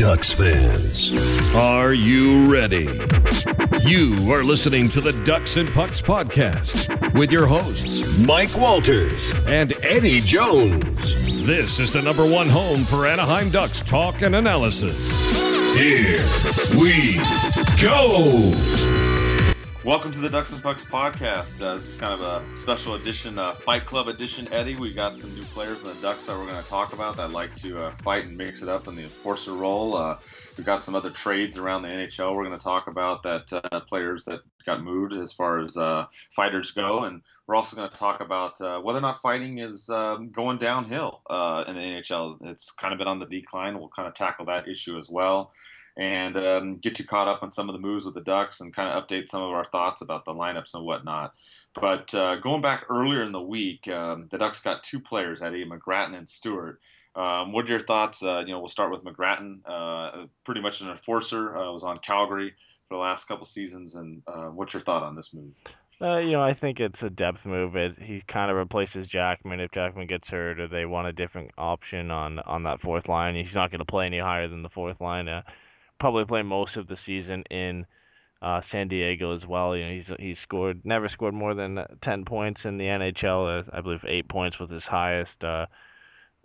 Ducks fans, are you ready? You are listening to the Ducks and Pucks podcast with your hosts, Mike Walters and Eddie Jones. This is the number one home for Anaheim Ducks talk and analysis. Here we go. Welcome to the Ducks and Pucks podcast. Uh, this is kind of a special edition, uh, Fight Club edition. Eddie, we got some new players in the Ducks that we're going to talk about that like to uh, fight and mix it up in the enforcer role. Uh, we've got some other trades around the NHL we're going to talk about that uh, players that got moved as far as uh, fighters go, and we're also going to talk about whether or not fighting is um, going downhill in the NHL. It's kind of been on the decline. We'll kind of tackle that issue as well and um, get you caught up on some of the moves with the Ducks and kind of update some of our thoughts about the lineups and whatnot. But uh, going back earlier in the week, um, the Ducks got two players, Eddie McGrattan and Stewart. Um, what are your thoughts? Uh, you know, we'll start with McGrattan, uh, pretty much an enforcer. Uh, was on Calgary for the last couple seasons, and uh, what's your thought on this move? Uh, you know, I think it's a depth move. It he kind of replaces Jackman if Jackman gets hurt, or they want a different option on on that fourth line. He's not going to play any higher than the fourth line. Uh, probably play most of the season in uh, San Diego as well. You know, he's he's scored never scored more than 10 points in the NHL. Uh, I believe eight points was his highest. Uh,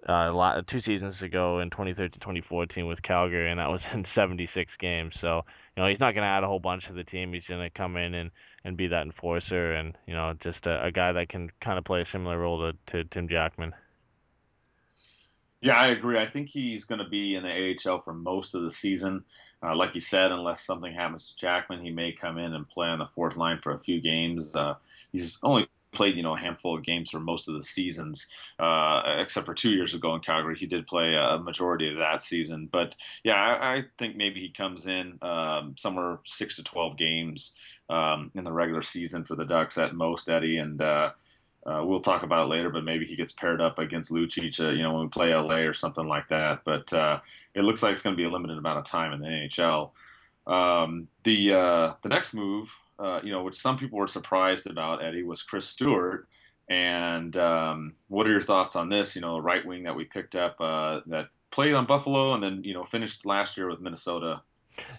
uh, lot, two seasons ago in 2013-2014 with Calgary, and that was in 76 games. So you know he's not going to add a whole bunch to the team. He's going to come in and, and be that enforcer, and you know just a, a guy that can kind of play a similar role to, to Tim Jackman. Yeah, I agree. I think he's going to be in the AHL for most of the season. Uh, like you said, unless something happens to Jackman, he may come in and play on the fourth line for a few games. Uh, he's only played, you know, a handful of games for most of the seasons, uh, except for two years ago in Calgary. He did play a majority of that season. But yeah, I, I think maybe he comes in um, somewhere six to 12 games um, in the regular season for the Ducks at most, Eddie. And, uh, we'll talk about it later, but maybe he gets paired up against Lucic, uh, you know, when we play LA or something like that. But uh, it looks like it's going to be a limited amount of time in the NHL. Um, the uh, the next move, uh, you know, which some people were surprised about, Eddie, was Chris Stewart. And um, what are your thoughts on this? You know, the right wing that we picked up that played on Buffalo and then you know finished last year with Minnesota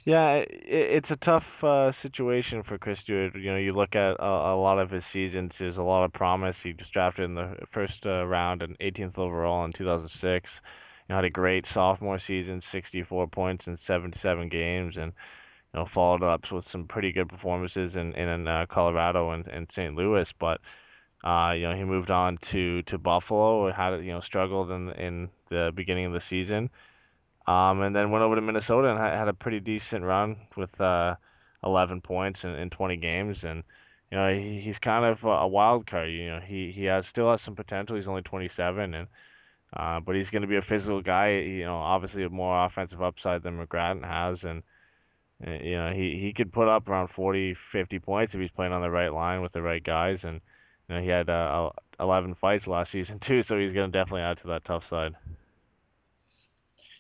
yeah, it, it's a tough uh, situation for Chris Stewart. You know, you look at a, a, lot of his seasons. There's a lot of promise. He was drafted in the first uh, round and 18th overall in 2006. You know, had a great sophomore season, 64 points in 77 games, and you know followed up with some pretty good performances in in uh, Colorado and, and St. Louis. But uh, you know, he moved on to to Buffalo. Had you know struggled in in the beginning of the season. Um, and then went over to Minnesota and had a pretty decent run with uh, 11 points in, in 20 games. And you know he, he's kind of a wild card. You know he he has still has some potential. He's only 27, and uh, but he's going to be a physical guy. You know, obviously a more offensive upside than McGrattan has, and uh, you know he he could put up around 40, 50 points if he's playing on the right line with the right guys. And you know he had uh, 11 fights last season too, so he's going to definitely add to that tough side.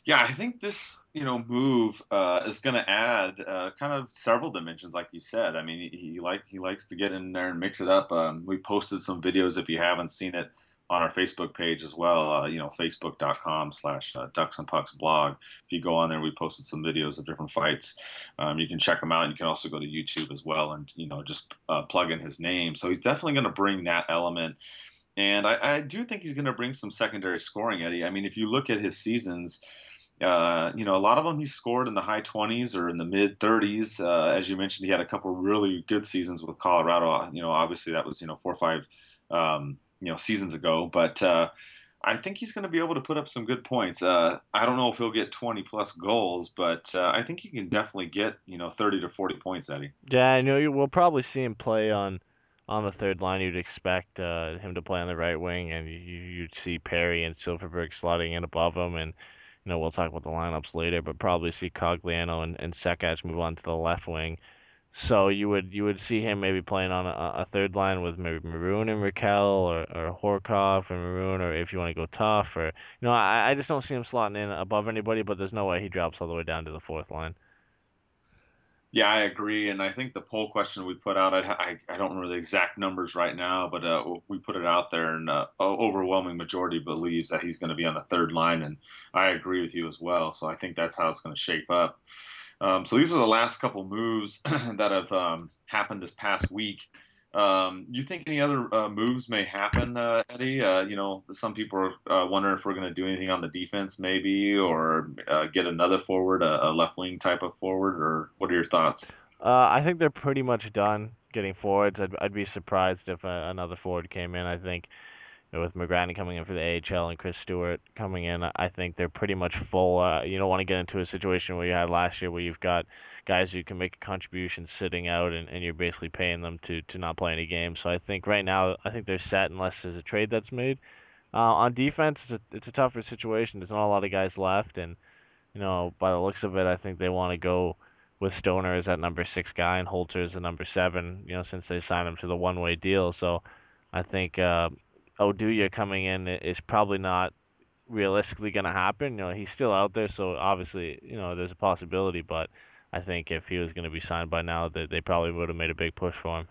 Yeah, I think this you know move uh, is going to add uh, kind of several dimensions, like you said. I mean, he, he like he likes to get in there and mix it up. Um, we posted some videos if you haven't seen it on our Facebook page as well. Uh, you know, facebook.com slash uh, Ducks and Pucks blog. If you go on there, we posted some videos of different fights. Um, you can check them out. You can also go to YouTube as well and you know just uh, plug in his name. So he's definitely going to bring that element. And I, I do think he's going to bring some secondary scoring, Eddie. I mean, if you look at his seasons, uh, you know, a lot of them he scored in the high 20s or in the mid 30s. Uh, as you mentioned, he had a couple really good seasons with Colorado. Uh, you know, obviously that was you know four or five um, you know seasons ago, but uh, I think he's going to be able to put up some good points. Uh, I don't know if he'll get 20 plus goals, but I think he can definitely get you know 30 to 40 points, Eddie. Yeah, I know you. We'll probably see him play on on the third line. You'd expect him to play on the right wing, and you, you'd see Perry and Silfverberg slotting in above him, and you know, we'll talk about the lineups later, but probably see Cogliano and, and move on to the left wing. So you would you would see him maybe playing on a, a third line with maybe Maroon and Rakell or, or Horcoff and Maroon, or if you want to go tough, or you know, I, I just don't see him slotting in above anybody, but there's no way he drops all the way down to the fourth line. Yeah, I agree, and I think the poll question we put out, I, I, I don't remember the exact numbers right now, but uh, we put it out there, and uh, overwhelming majority believes that he's going to be on the third line, and I agree with you as well. So I think that's how it's going to shape up. Um, so these are the last couple moves that have um, happened this past week. Um, you think any other uh, moves may happen, uh, Eddie? Uh, you know, some people are uh, wondering if we're going to do anything on the defense, maybe, or uh, get another forward, a, a, left wing type of forward, or what are your thoughts? Uh, I think they're pretty much done getting forwards. I'd, I'd be surprised if another forward came in. I think know, with McGrattan coming in for the AHL and Chris Stewart coming in, I think they're pretty much full. Uh, you don't want to get into a situation where you had last year where you've got guys who can make a contribution sitting out and, and you're basically paying them to, to not play any games. So I think right now, I think they're set unless there's a trade that's made. Uh, on defense, it's a, it's a tougher situation. There's not a lot of guys left. And, you know, by the looks of it, I think they want to go with Stoner as that number six guy and Holzer as the number seven, you know, since they signed him to the one way deal. So I think, uh, Oduya coming in is probably not realistically going to happen. You know, he's still out there, so obviously, you know, there's a possibility. But I think if he was going to be signed by now, that they probably would have made a big push for him.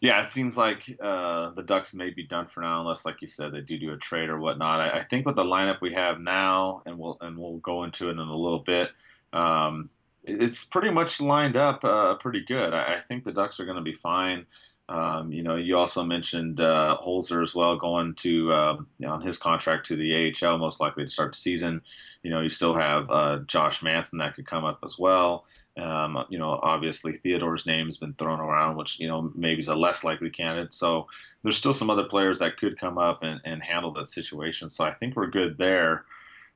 Yeah, it seems like uh, the Ducks may be done for now, unless, like you said, they do do a trade or whatnot. I, I think with the lineup we have now, and we'll and we'll go into it in a little bit. Um, it's pretty much lined up uh, pretty good. I, I, think the Ducks are going to be fine. Um, you know, you also mentioned uh, Holzer as well going to uh, on his contract to the AHL, most likely to start the season. You know, you still have uh, Josh Manson that could come up as well. Um, you know, obviously Theodore's name has been thrown around, which you know maybe is a less likely candidate. So there's still some other players that could come up and, and handle that situation. So I think we're good there.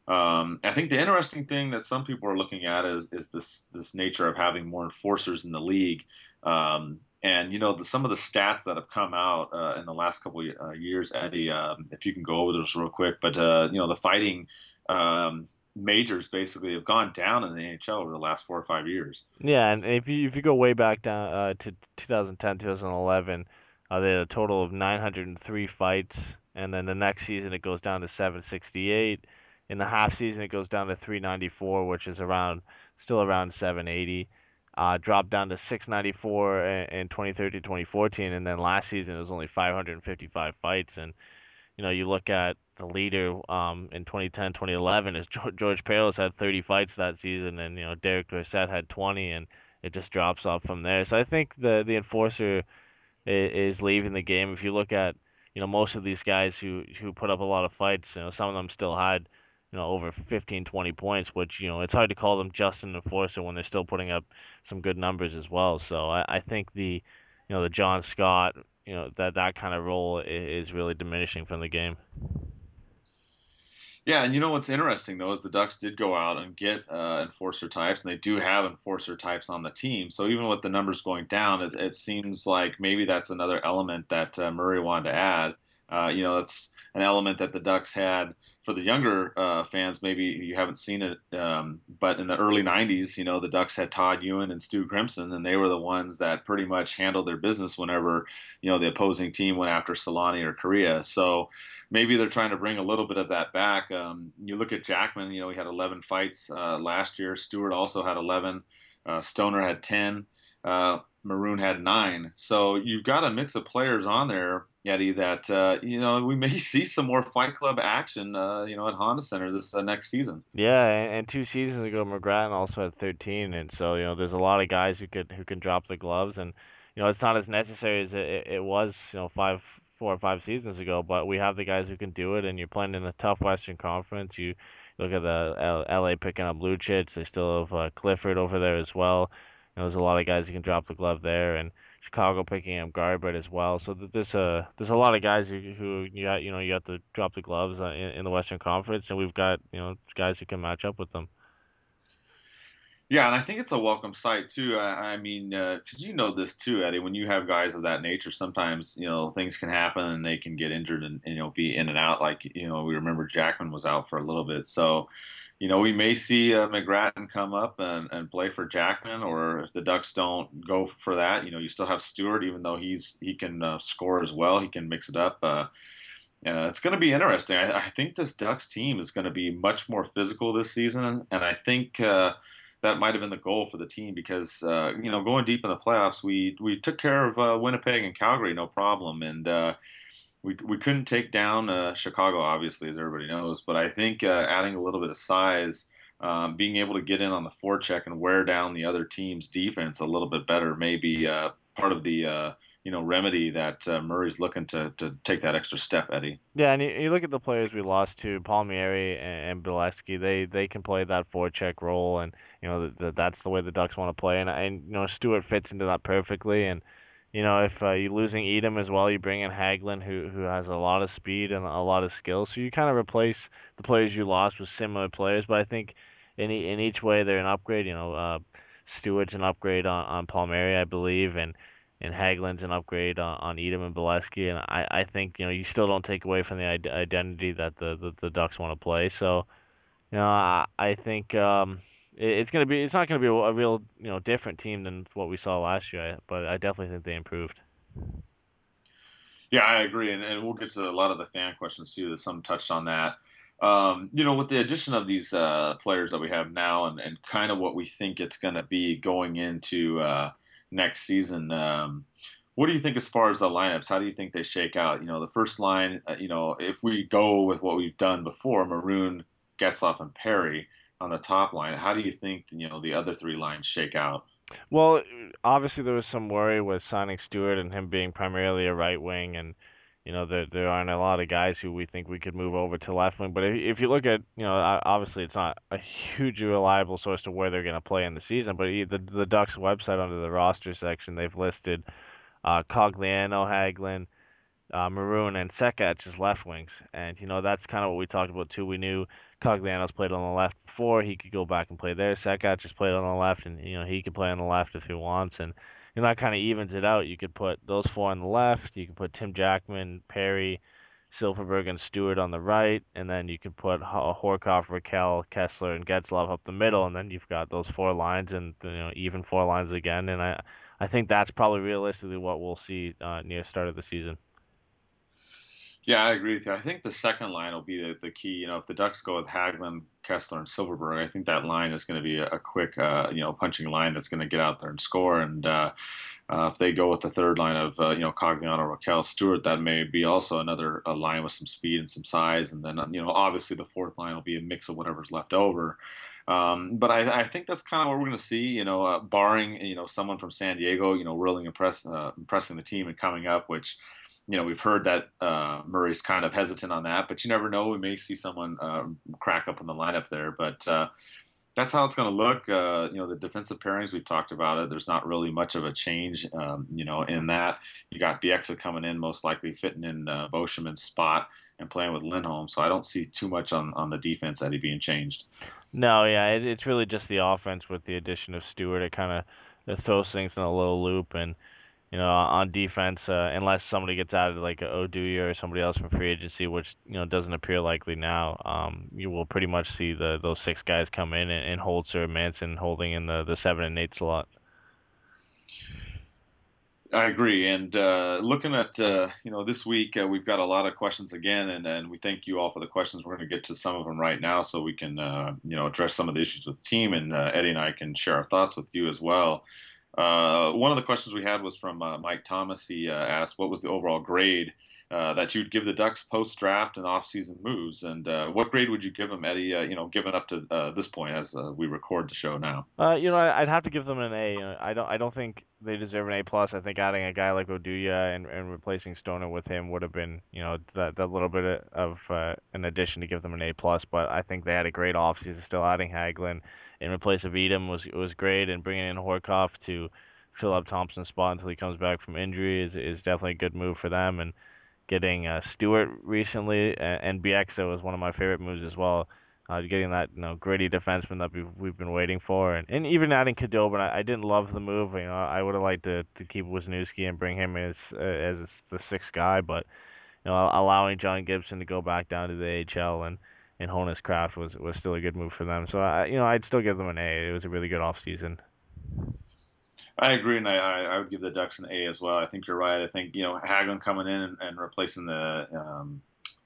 Um, I think the interesting thing that some people are looking at is is this this nature of having more enforcers in the league. Um, and you know the, some of the stats that have come out uh, in the last couple of, uh, years, Eddie, um, if you can go over those real quick. But uh, you know the fighting um, majors basically have gone down in the NHL over the last four or five years. Yeah, and if you if you go way back down uh, to 2010, 2011, uh, they had a total of 903 fights, and then the next season it goes down to 768. In the half season, it goes down to 394, which is around still around 780 uh, dropped down to 694 in 2013 2014 and then last season it was only 555 fights. And you know you look at the leader um, in 2010 2011 is George Parros had 30 fights that season and you know Derek Dorsett had 20 and it just drops off from there. So I think the the enforcer is, is leaving the game. If you look at you know most of these guys who who put up a lot of fights you know some of them still had you know, over 15, 20 points, which, you know, it's hard to call them just an enforcer when they're still putting up some good numbers as well. So I, I think the, you know, the John Scott, you know, that, that kind of role is really diminishing from the game. Yeah, and you know what's interesting though is the Ducks did go out and get uh, enforcer types, and they do have enforcer types on the team. So even with the numbers going down, it, it seems like maybe that's another element that uh, Murray wanted to add. Uh, you know, that's an element that the Ducks had for the younger uh, fans, maybe you haven't seen it, um, but in the early '90s, you know, the Ducks had Todd Ewen and Stu Grimson, and they were the ones that pretty much handled their business whenever, you know, the opposing team went after Selanne or Kariya. So maybe they're trying to bring a little bit of that back. Um, you look at Jackman, you know, he had 11 fights uh, last year. Stewart also had 11. Uh, Stoner had 10. Uh, Maroon had nine. So you've got a mix of players on there Eddie, that uh, you know we may see some more Fight Club action, uh, you know, at Honda Center this uh, next season. Yeah, and, and, two seasons ago, McGrattan also had 13, and so you know there's a lot of guys who could who can drop the gloves, and you know it's not as necessary as it, it was, you know, five, four or five seasons ago, but we have the guys who can do it, and you're playing in a tough Western Conference. You look at the L- LA picking up Lucic, they still have uh, Clifford over there as well. You know, there's a lot of guys who can drop the glove there, and Chicago picking up Garbutt as well. So there's a there's a lot of guys who, who you got you know you have to drop the gloves uh, in, in the Western Conference, and we've got you know guys who can match up with them. Yeah, and I think it's a welcome sight too. I, I mean, because uh, you know this too, Eddie. When you have guys of that nature, sometimes you know things can happen and they can get injured and, and you know be in and out. Like you know, we remember Jackman was out for a little bit, so you know, we may see uh, McGrattan come up and, and play for Jackman, or if the Ducks don't go for that, you know, you still have Stewart, even though he's he can uh, score as well. He can mix it up. Uh, it's going to be interesting. I, I, think this Ducks team is going to be much more physical this season, and I think uh, that might have been the goal for the team because uh, you know going deep in the playoffs, we we took care of uh, Winnipeg and Calgary no problem, and uh, we we couldn't take down uh, Chicago obviously as everybody knows. But I think uh, adding a little bit of size. Um, being able to get in on the forecheck and wear down the other team's defense a little bit better may be uh, part of the you know remedy that uh, Murray's looking to to take that extra step, Eddie. Yeah, and you, you look at the players we lost to Palmieri and, and Beleskey. They they can play that forecheck role, and you know the, the, that's the way the Ducks want to play. And and you know Stewart fits into that perfectly. And you know if uh, you're losing Etem as well, you bring in Hagelin, who who has a lot of speed and a lot of skill. So you kind of replace the players you lost with similar players. But I think in in each way they're an upgrade. You know, uh, Stewart's an upgrade on on Palmieri, I believe, and and Hagelin's an upgrade on, on Etem and Beleskey. and I, I think you know you still don't take away from the identity that the, the, the Ducks want to play. So, you know, I, I think um, it's gonna be it's not gonna be a, real you know different team than what we saw last year, but I definitely think they improved. Yeah, I agree, and, and we'll get to a lot of the fan questions too. That some touched on that. Um, you know, with the addition of these uh, players that we have now, and, and kind of what we think it's going to be going into uh, next season. Um, what do you think as far as the lineups? How do you think they shake out? You know, the first line, uh, you know, if we go with what we've done before, Maroon, Getzlaf, and Perry on the top line, how do you think, you know, the other three lines shake out? Well, obviously there was some worry with signing Stewart and him being primarily a right wing and – you know, there there aren't a lot of guys who we think we could move over to left wing. But if, if you look at, you know, obviously it's not a hugely reliable source to where they're going to play in the season. But the the Ducks website under the roster section, they've listed uh, Cogliano, Hagelin, uh, Maroon, and Sekac as left wings. And you know that's kind of what we talked about too. We knew Cogliano's played on the left before; he could go back and play there. Sekac just played on the left, and you know he could play on the left if he wants. And you know that kind of evens it out. You could put those four on the left. You can put Tim Jackman, Perry, Silfverberg, and Stewart on the right, and then you can put Horcoff, Rakell, Kessler, and Getzlaf up the middle, and then you've got those four lines and you know even four lines again. And I I think that's probably realistically what we'll see uh, near the start of the season. Yeah, I agree with you. I think the second line will be the, the key. You know, if the Ducks go with Hagelin, Kessler, and Silfverberg, I think that line is going to be a, a quick, uh, you know, punching line that's going to get out there and score. And uh, uh, if they go with the third line of, uh, you know, Cogliano, Rakell, Stewart, that may be also another line with some speed and some size. And then, you know, obviously the fourth line will be a mix of whatever's left over. Um, but I, I, think that's kind of what we're going to see. You know, uh, barring you know someone from San Diego, you know, really impress, uh, impressing the team and coming up, which you know, we've heard that uh, Murray's kind of hesitant on that, but you never know. We may see someone uh, crack up in the lineup there, but uh, that's how it's going to look. Uh, you know, the defensive pairings we've talked about it. There's not really much of a change, um, you know, in that. You got Bieksa coming in, most likely fitting in uh, spot and playing with Lindholm. So I don't see too much on, on the defense that he being changed. No, yeah, it, it's really just the offense with the addition of Stewart. It kind of throws things in a little loop and you know, on defense, uh, unless somebody gets added like Oduya or somebody else from free agency, which you know doesn't appear likely now. Um, you will pretty much see the those six guys come in and, and Holzer Manson holding in the, the seven and eight slot. I agree. And uh, looking at uh, you know this week, uh, we've got a lot of questions again, and, and we thank you all for the questions. We're going to get to some of them right now, so we can uh, you know address some of the issues with the team, and uh, Eddie and I can share our thoughts with you as well. Uh, one of the questions we had was from uh, Mike Thomas. He uh, asked, "What was the overall grade uh, that you'd give the Ducks post draft and off season moves, and uh, what grade would you give them, Eddie? Uh, you know, given up to this point as we record the show now." you know, I'd have to give them an A. You know, I don't, I don't think they deserve an A plus. I think adding a guy like Oduya and, and replacing Stoner with him would have been, you know, that, that little bit of an addition to give them an A plus. But I think they had a great offseason, still adding Hagelin in replace of Etem was was great, and bringing in Horcoff to fill up Thompson's spot until he comes back from injury is, is definitely a good move for them. And getting uh, Stewart recently and, and Bieksa was one of my favorite moves as well. Uh, getting that you know gritty defenseman that we've, we've been waiting for, and, and even adding Khudobin, I, I didn't love the move. You know, I would have liked to, to keep Wisniewski and bring him as uh, as the sixth guy, but you know, allowing John Gibson to go back down to the AHL and and hone his craft was was still a good move for them. So I, you know, I'd still give them an A. It was a really good offseason. I agree, and I, I would give the Ducks an A as well. I think you're right. I think you know Hagelin coming in and, and replacing the um,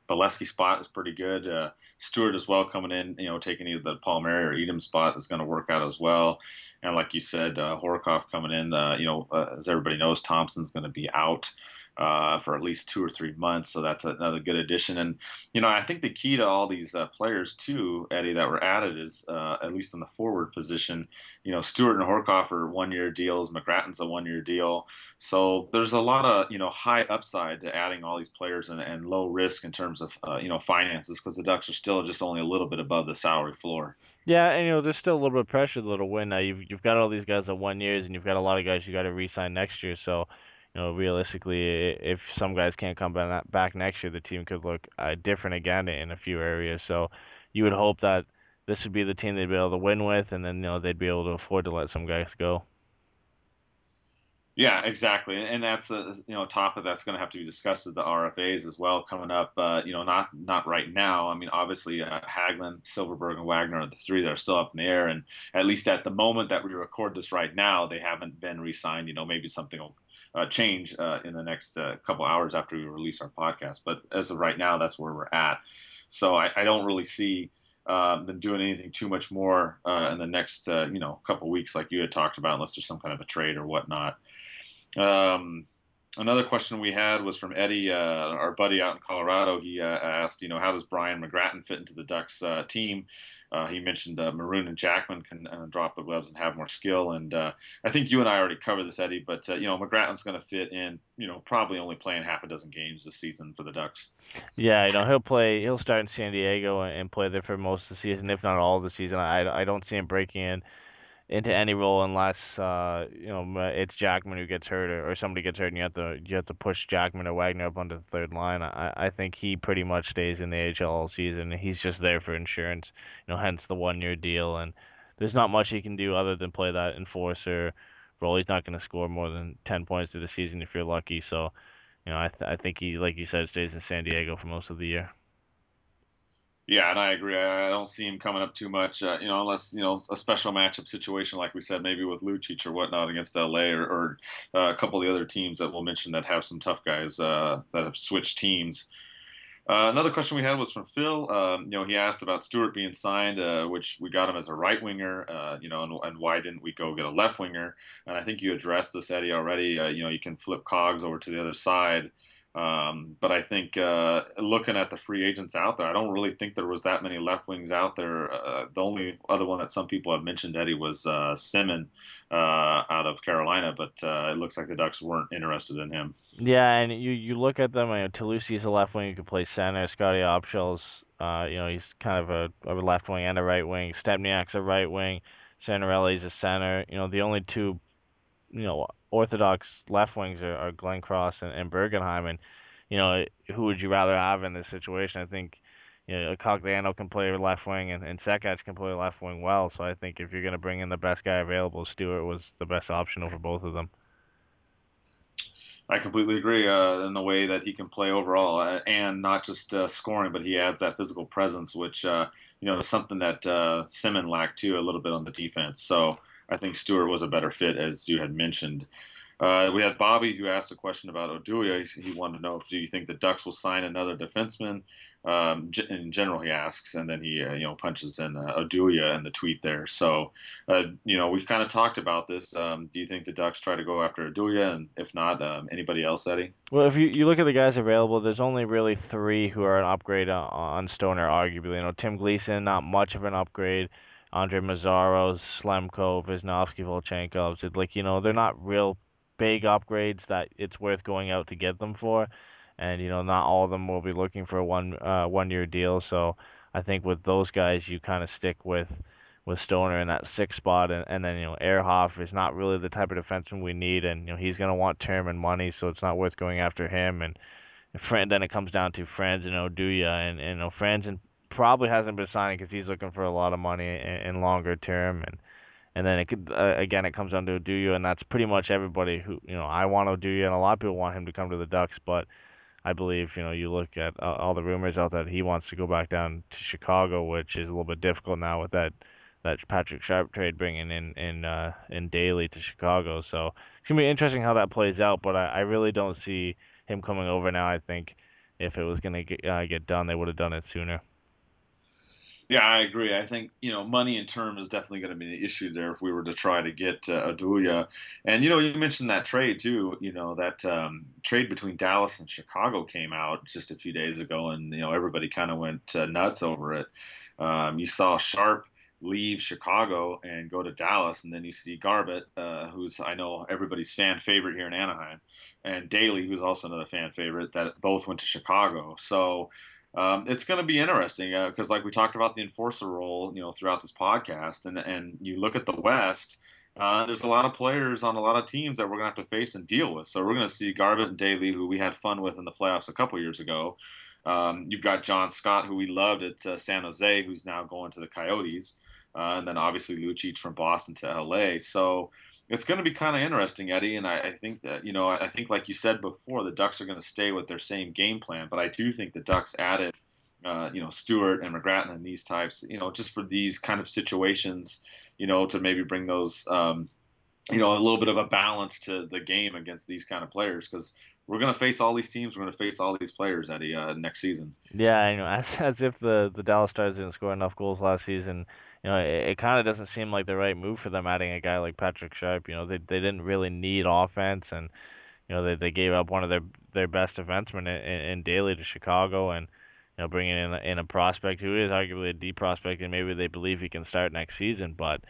Beleskey spot is pretty good. Uh, Stewart as well coming in, you know, taking either the Palmieri or Etem spot is going to work out as well. And like you said, uh, coming in, uh, you know, uh, as everybody knows, Thompson's going to be out uh, for at least two or three months. So that's another good addition. And you know, I think the key to all these uh, players too, Eddie, that were added is uh, at least in the forward position. You know, Stewart and Horcoff are one-year deals. McGrattan's a one-year deal. So there's a lot of you know high upside to adding all these players and, and low risk in terms of uh, you know finances because the Ducks are still just only a little bit above the salary floor. Yeah, and you know, there's still a little bit of pressure though to win. Now you've you've got all these guys at one years, and you've got a lot of guys you got to re-sign next year. So you know, realistically, if some guys can't come back next year, the team could look uh, different again in a few areas. So you would hope that this would be the team they'd be able to win with, and then you know they'd be able to afford to let some guys go. Yeah, exactly, and that's a you know topic that's going to have to be discussed at the RFAs as well coming up. Uh, you know, not not right now. I mean, obviously uh, Hagelin, Silfverberg, and Wagner are the three that are still up in the air, and at least at the moment that we record this right now, they haven't been re-signed. You know, maybe something will uh, change uh, in the next uh, couple hours after we release our podcast. But as of right now, that's where we're at. So I, I don't really see um, them doing anything too much more uh, in the next uh, you know couple weeks, like you had talked about, unless there's some kind of a trade or whatnot. Um, another question we had was from Eddie, uh, our buddy out in Colorado. He asked, you know, how does Brian McGrattan fit into the Ducks team? Uh, he mentioned uh, Maroon and Jackman can uh, drop the gloves and have more skill. And uh, I think you and I already covered this, Eddie. But uh, you know, McGrattan's going to fit in. You know, probably only playing half a dozen games this season for the Ducks. Yeah, you know, he'll play. He'll start in San Diego and play there for most of the season, if not all of the season. I, I don't see him breaking in into any role unless uh, you know it's Jackman who gets hurt or, or, somebody gets hurt and you have to you have to push Jackman or Wagner up onto the third line. I, I think he pretty much stays in the AHL all season. He's just there for insurance, you know, hence the one year deal. And there's not much he can do other than play that enforcer role. He's not going to score more than ten points to the season if you're lucky. So, you know, I th- I think he like you said stays in San Diego for most of the year. Yeah, and I agree. I don't see him coming up too much, uh, you know, unless you know a special matchup situation like we said, maybe with Lucic or whatnot against LA or, or uh, a couple of the other teams that we'll mention that have some tough guys uh, that have switched teams. Uh, another question we had was from Phil. Um, you know, he asked about Stewart being signed, uh, which we got him as a right winger. Uh, you know, and, and, why didn't we go get a left winger? And I think you addressed this, Eddie, already. you know, you can flip cogs over to the other side. Um, but I think uh, looking at the free agents out there, I don't really think there was that many left wings out there. Uh, the only other one that some people have mentioned, Eddie, was uh, Semin uh, out of Carolina, but uh, it looks like the Ducks weren't interested in him. Yeah, and you, you look at them. You know, Tlusty is a left wing who could play center. Scotty Upshall's, uh, you know, he's kind of a, a left wing and a right wing. Stempniak's a right wing. Santorelli's a center. You know, the only two you know orthodox left wings are, are Glencross and, and Bergenheim, and you know who would you rather have in this situation? I think you know Cogliano can play left wing and, and can play left wing well. So I think if you're going to bring in the best guy available, Stewart was the best option over both of them. I completely agree uh, in the way that he can play overall, uh, and not just uh, scoring, but he adds that physical presence, which uh, you know is something that uh, Semin lacked too a little bit on the defense. So I think Stewart was a better fit, as you had mentioned. Uh, we had Bobby who asked a question about Oduya. He, he, wanted to know if do you think the Ducks will sign another defenseman? Um, in general, he asks, and then he uh, you know punches in uh, Oduya in the tweet there. So uh, you know we've kind of talked about this. Um, do you think the Ducks try to go after Oduya, and if not, um, anybody else, Eddie? Well, if you, you look at the guys available, there's only really three who are an upgrade on, on Stoner, arguably. You know, Tim Gleason, not much of an upgrade. Andre Meszaros, Slemko, Visnovsky, Volchenkov. Like, you know, they're not real big upgrades that it's worth going out to get them for. And, you know, not all of them will be looking for a one uh, one year deal. So I think with those guys, you kind of stick with with Stoner in that sixth spot. And, and then, you know, Ehrhoff is not really the type of defenseman we need. And, you know, he's going to want term and money. So it's not worth going after him. And, and then it comes down to Franz and Oduya. And, and you know, Franson probably hasn't been signing because he's looking for a lot of money in, in longer term and and then it could uh, again it comes down to Oduya and that's pretty much everybody who you know I want Oduya and a lot of people want him to come to the Ducks but I believe you know you look at uh, all the rumors out that he wants to go back down to Chicago which is a little bit difficult now with that that Patrick Sharp trade bringing in in uh, in Daley to Chicago so it's gonna be interesting how that plays out but I, I really don't see him coming over now I think if it was going to get, uh, get done, they would have done it sooner. Yeah, I agree. I think you know money in term is definitely going to be an issue there if we were to try to get uh, Oduya. And you know, you mentioned that trade too. You know, that um, trade between Dallas and Chicago came out just a few days ago, and you know everybody kind of went uh, nuts over it. Um, you saw Sharp leave Chicago and go to Dallas, and then you see Garbutt, uh, who's I know everybody's fan favorite here in Anaheim, and Daley, who's also another fan favorite, that both went to Chicago. So um, it's going to be interesting because, uh, like we talked about the enforcer role, you know, throughout this podcast, and and you look at the West. Uh, there's a lot of players on a lot of teams that we're going to have to face and deal with. So we're going to see Garbutt and Daley, who we had fun with in the playoffs a couple years ago. Um, you've got John Scott, who we loved at uh, San Jose, who's now going to the Coyotes, uh, and then obviously Lucic from Boston to LA. So it's going to be kind of interesting, Eddie. And I, I, think that you know, I think like you said before, the Ducks are going to stay with their same game plan. But I do think the Ducks added, uh, you know, Stewart and McGrattan and these types, you know, just for these kind of situations, you know, to maybe bring those, um, you know, a little bit of a balance to the game against these kind of players because we're going to face all these teams. We're going to face all these players, Eddie, uh, next season. Yeah, I know. As, as if the, the Dallas Stars didn't score enough goals last season you know, it, it kind of doesn't seem like the right move for them adding a guy like Patrick Sharp. You know, they they didn't really need offense, and you know they, they gave up one of their their best defensemen in, in, in Daley to Chicago, and you know bringing in in a prospect who is arguably a D prospect, and maybe they believe he can start next season, but.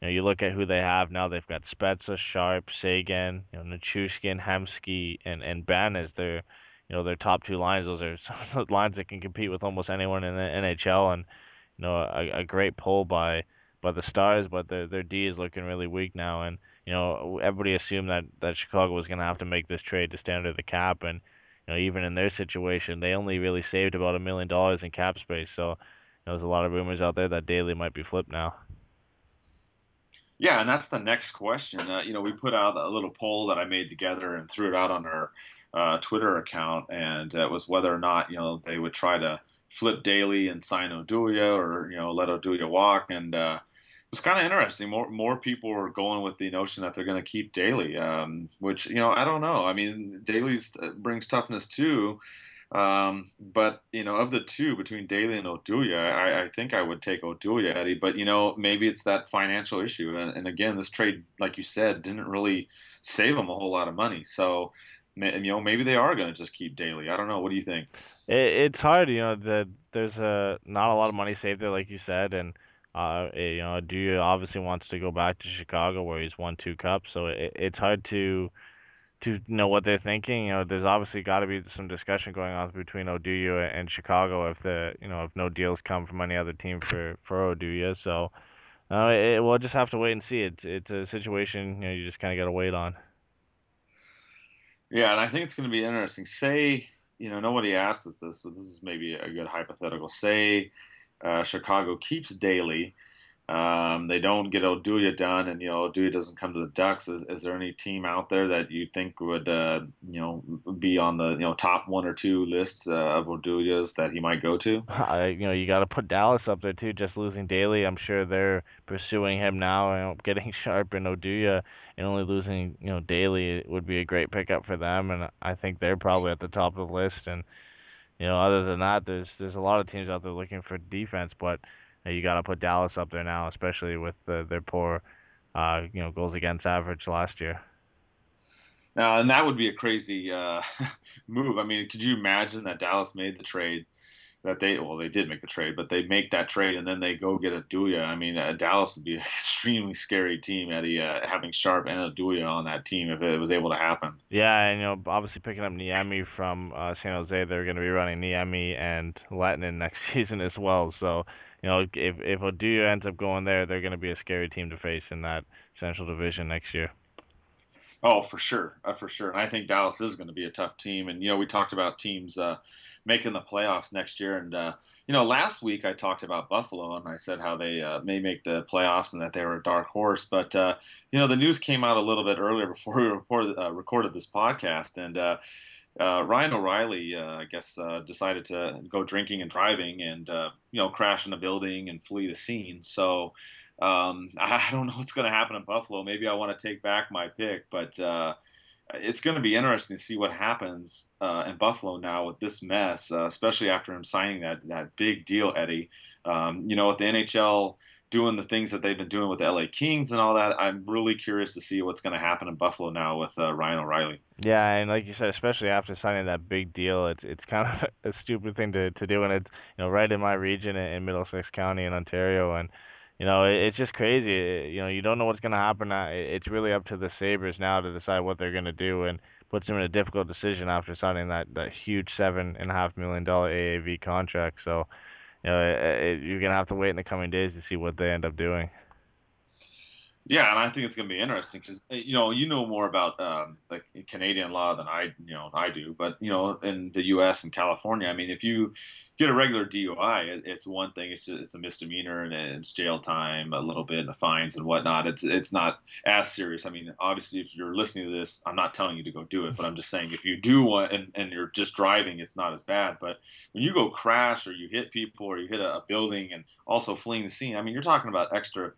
You know, you look at who they have now. They've got Spezza, Sharp, Seguin, you know, Hemsky, and and Benn as their, you know, their top two lines. Those are lines that can compete with almost anyone in the NHL. And know, a, a great pull by by the Stars, but their their D is looking really weak now, and you know everybody assumed that that Chicago was going to have to make this trade to stay under the cap, and you know even in their situation, they only really saved about a million dollars in cap space. So you know, there's a lot of rumors out there that Daley might be flipped now. Yeah, and that's the next question. Uh, you know, we put out a little poll that I made together and threw it out on our uh, Twitter account, and it was whether or not you know they would try to flip Daley and sign Oduya or you know let Oduya walk and uh, it was kind of interesting. More more people were going with the notion that they're going to keep Daley, um, which you know I don't know. I mean Daley's uh, brings toughness too, um, but you know of the two between Daley and Oduya, I, I think I would take Oduya, Eddie. But you know maybe it's that financial issue, and, and again this trade, like you said, didn't really save them a whole lot of money. So you know maybe they are going to just keep Daley. I don't know. What do you think? It, it's hard, you know. That there's a not a lot of money saved there, like you said, and uh, it, you know, Duya obviously wants to go back to Chicago where he's won two cups, so it, it's hard to to know what they're thinking. You know, there's obviously got to be some discussion going on between Oduya and Chicago if the you know if no deals come from any other team for for Oduya. So uh, it, we'll just have to wait and see. It's it's a situation you know you just kind of got to wait on. Yeah, and I think it's going to be interesting. Say, you know, nobody asked us this, but this is maybe a good hypothetical. Say uh, Chicago keeps Daley um, they don't get Oduya done, and you know Oduya doesn't come to the Ducks. Is, is there any team out there that you think would uh, you know be on the you know top one or two lists uh, of Oduyas that he might go to? You know you got to put Dallas up there too. Just losing Daley, I'm sure they're pursuing him now. You know, getting Sharp and Oduya, and only losing you know Daley would be a great pickup for them, and I think they're probably at the top of the list. And you know other than that, there's there's a lot of teams out there looking for defense, but you got to put Dallas up there now, especially with the, their poor, uh, you know, goals against average last year. Now, and that would be a crazy uh, move. I mean, could you imagine that Dallas made the trade? That they well, they did make the trade, but they make that trade and then they go get a Oduya. I mean, uh, Dallas would be an extremely scary team, Eddie, uh, having Sharp and a Oduya on that team if it was able to happen. Yeah, and you know, obviously picking up Niemi from uh, San Jose, they're going to be running Niemi and Lehtonen next season as well. So you know, if if Oduya ends up going there, they're going to be a scary team to face in that Central Division next year. Oh, for sure, uh, for sure. And I think Dallas is going to be a tough team. And you know, we talked about teams uh, making the playoffs next year. And uh, you know, last week I talked about Buffalo and I said how they uh, may make the playoffs and that they were a dark horse. But uh, you know, the news came out a little bit earlier before we reported, uh, recorded this podcast, and uh, Ryan O'Reilly, uh, I guess, uh, decided to go drinking and driving and, uh, you know, crash in a building and flee the scene. So um, I don't know what's going to happen in Buffalo. Maybe I want to take back my pick, but, uh, it's going to be interesting to see what happens uh, in Buffalo now with this mess, uh, especially after him signing that that big deal, Eddie. Um, you know, with the NHL doing the things that they've been doing with the LA Kings and all that, I'm really curious to see what's going to happen in Buffalo now with uh, Ryan O'Reilly. Yeah, and like you said, especially after signing that big deal, it's it's kind of a stupid thing to, to do, and it's you know right in my region in Middlesex County in Ontario, and you know, it's just crazy. Eh, you know, you don't know what's going to happen. Uh, it's really up to the Sabres now to decide what they're going to do and puts them in a difficult decision after signing that, that huge seven and a half million dollar AAV contract. So, you know, it, it, you're going to have to wait in the coming days to see what they end up doing. Yeah, and I think it's going to be interesting because eh, you know you know more about um, the Canadian law than I you know I do, but you know in the U.S. and California, I mean, if you get a regular DUI, it's one thing; it's just, it's a misdemeanor and it's jail time, a little bit, and fines and whatnot. It's it's not as serious. I mean, obviously, if you're listening to this, I'm not telling you to go do it, but I'm just saying if you do want and, and you're just driving, it's not as bad. But when you go crash or you hit people or you hit a, a building and also fleeing the scene, I mean, you're talking about extra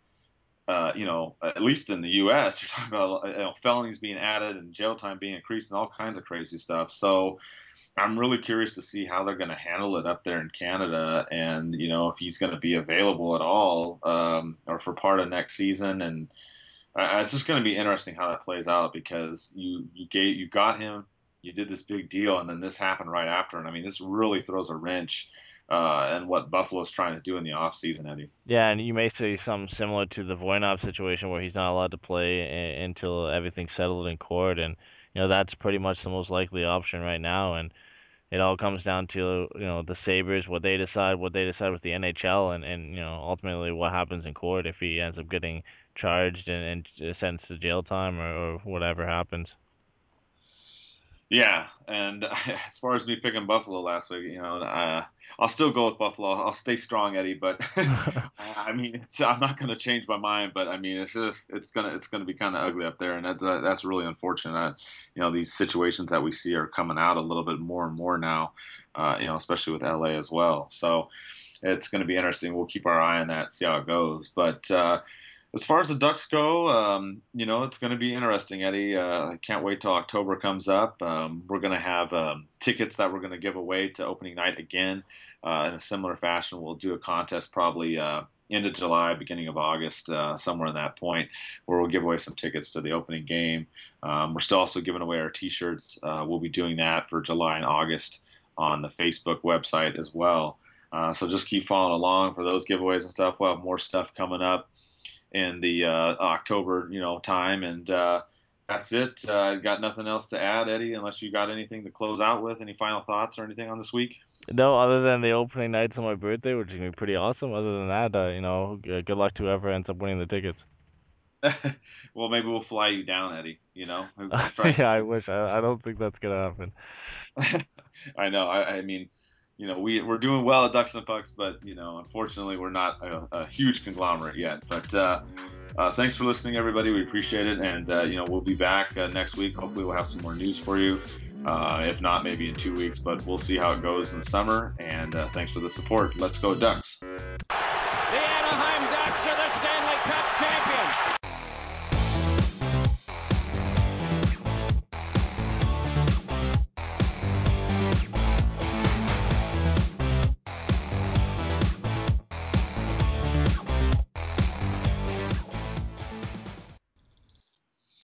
uh, you know, at least in the U.S., you're talking about you know, felonies being added and jail time being increased and all kinds of crazy stuff. So I'm really curious to see how they're going to handle it up there in Canada, and you know, if he's going to be available at all, um, or for part of next season. And uh, it's just going to be interesting how that plays out because you you gave you got him, you did this big deal, and then this happened right after. And I mean, this really throws a wrench uh, and what Buffalo's trying to do in the offseason, Eddie. Yeah, and you may see something similar to the Voynov situation where he's not allowed to play a- until everything's settled in court, and you know that's pretty much the most likely option right now. And it all comes down to you know the Sabres, what they decide, what they decide with the NHL, and and you know ultimately what happens in court if he ends up getting charged and, and sentenced to jail time or, or whatever happens. Yeah, and as far as me picking Buffalo last week, you know, uh, I'll still go with Buffalo. I'll stay strong, Eddie. But I mean, I'm not going to change my mind. But I mean, it's just it's gonna it's gonna be kind of ugly up there, and that's uh, that's really unfortunate. you know, these situations that we see are coming out a little bit more and more now. Uh, you know, especially with LA as well. So it's going to be interesting. We'll keep our eye on that, see how it goes. But uh, as far as the Ducks go, um, you know, it's going to be interesting, Eddie. Uh, I can't wait till October comes up. Um, we're going to have um, tickets that we're going to give away to opening night again uh, in a similar fashion. We'll do a contest probably uh, end of July, beginning of August, uh, somewhere in that point, where we'll give away some tickets to the opening game. Um, we're still also giving away our T-shirts. Uh, we'll be doing that for July and August on the Facebook website as well. Uh, so just keep following along for those giveaways and stuff. We'll have more stuff coming up in the uh, October, you know, time. And uh, that's it. Uh, got nothing else to add, Eddie, unless you got anything to close out with. Any final thoughts or anything on this week? No, other than the opening nights on my birthday, which is gonna be pretty awesome. Other than that, uh, you know, good luck to whoever ends up winning the tickets. well, maybe we'll fly you down, Eddie. You know. yeah, I wish. I, I don't think that's gonna happen. I know. I, I mean, you know, we we're doing well at Ducks and Pucks, but you know, unfortunately, we're not a, a huge conglomerate yet. But uh, uh, thanks for listening, everybody. We appreciate it, and uh, you know, we'll be back uh, next week. Hopefully, we'll have some more news for you. Uh, if not, maybe in two weeks, but we'll see how it goes in the summer. And uh, thanks for the support. Let's go Ducks! The Anaheim Ducks are the Stanley Cup champions.